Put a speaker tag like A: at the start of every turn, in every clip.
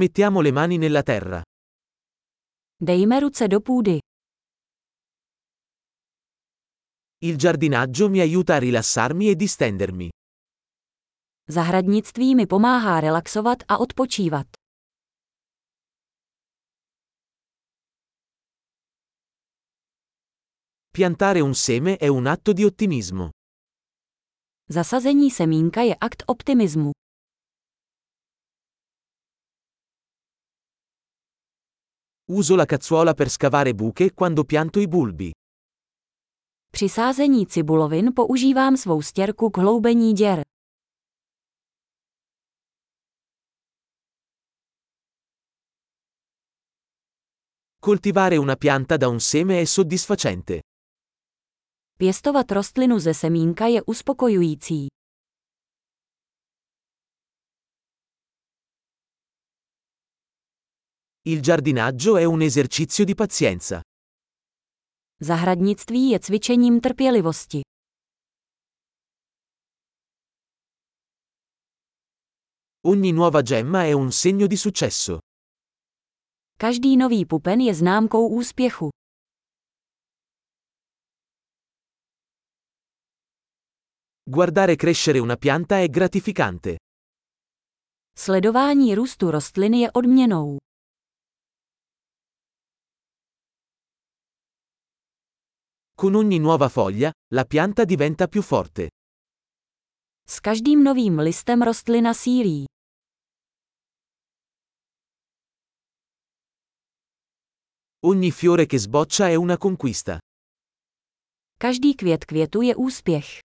A: Mettiamo le mani nella terra.
B: Dejme ruce do půdy.
A: Il giardinaggio mi aiuta a rilassarmi e distendermi.
B: Zahradnictví mi pomáhá relaxovat a odpočívat.
A: Piantare un seme è un atto di ottimismo.
B: Zasazení semínka je akt optimismu.
A: Uso la cazzuola per scavare buche quando pianto i bulbi.
B: Při sázení cibulovin používám svou stěrku k hloubení děr.
A: Coltivare una pianta da un seme è soddisfacente.
B: Pěstovat rostlinu ze semínka je uspokojující.
A: Il giardinaggio è un esercizio di pazienza.
B: Zahradnictví je cvičením trpělivosti.
A: Ogni nuova gemma è un segno di successo.
B: Každý nový pupen je známkou úspěchu.
A: Guardare crescere una pianta è gratificante.
B: Sledování růstu rostliny je odměnou.
A: Con ogni nuova foglia, la pianta diventa più forte.
B: S každým novým listem rostlina sílí.
A: Ogni fiore che sboccia è una conquista.
B: Každý květ květu je úspěch.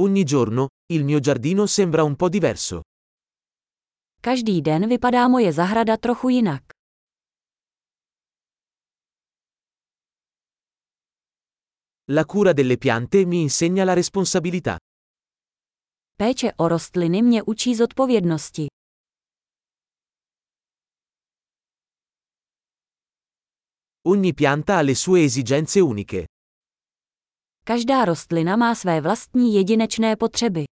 A: Ogni giorno, il mio giardino sembra un po' diverso.
B: Každý den vypadá moje zahrada trochu jinak.
A: La cura delle piante mi insegna la responsabilità.
B: Péče o rostliny mě učí zodpovědnosti.
A: Ogni pianta ha le sue esigenze uniche.
B: Každá rostlina má své vlastní jedinečné potřeby.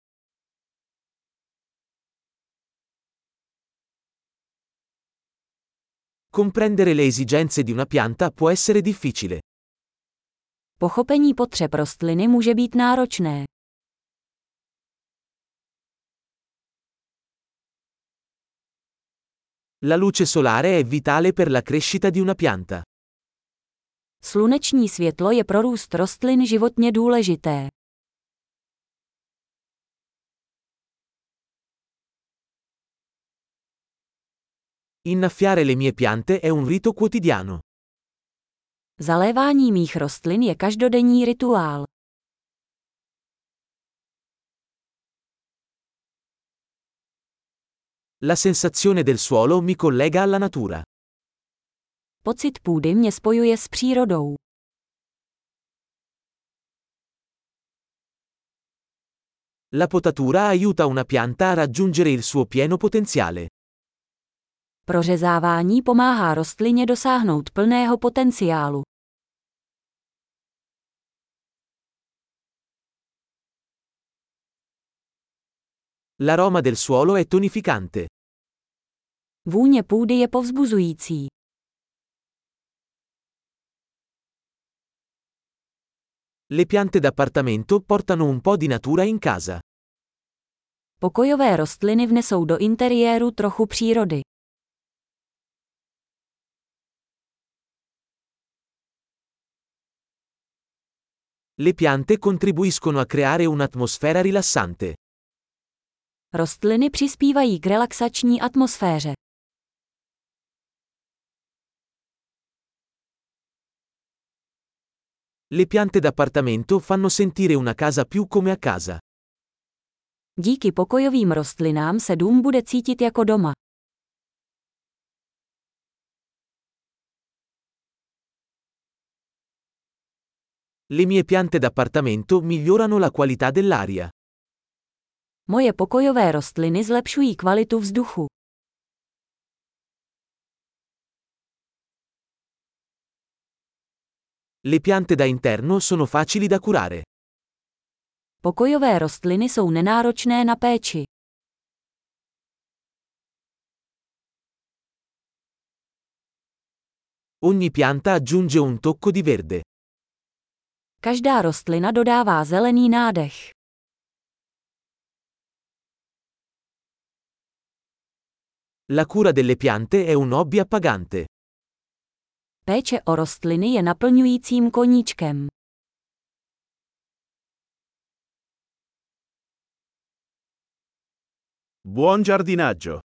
A: Comprendere le esigenze di una pianta può essere difficile.
B: Pochopení potřeb rostliny může být náročné.
A: La luce solare è vitale per la crescita di una pianta.
B: Sluneční světlo je pro růst rostlin životně důležité.
A: Innaffiare le mie piante è un rito quotidiano.
B: Zalévání mých rostlin je každodenní rituál.
A: La sensazione del suolo mi collega alla natura.
B: Pocit půdy mě spojuje s přírodou.
A: La potatura aiuta una pianta a raggiungere il suo pieno potenziale.
B: Prořezávání pomáhá rostlině dosáhnout plného potenciálu.
A: L'aroma del suolo è tonificante.
B: Vůně půdy je povzbuzující.
A: Le piante d'appartamento portano un po' di natura in casa.
B: Pokojové rostliny vnesou do interiéru trochu přírody.
A: Le piante contribuiscono a creare un'atmosfera rilassante.
B: Rostliny přispívají k relaxační atmosféře.
A: Le piante d'appartamento fanno sentire una casa più come a casa.
B: Díky pokojovým rostlinám se dům bude cítit jako doma.
A: Le mie piante d'appartamento migliorano la qualità dell'aria.
B: Moje pokojové rostliny zlepšují kvalitu vzduchu.
A: Le piante da interno sono facili da curare.
B: Pokojové rostliny jsou nenáročné na péči.
A: Ogni pianta aggiunge un tocco di verde.
B: Každá rostlina dodává zelený nádech.
A: La cura delle piante è un hobby appagante.
B: Péče o rostliny je naplňujícím koníčkem.
C: Buon giardinaggio!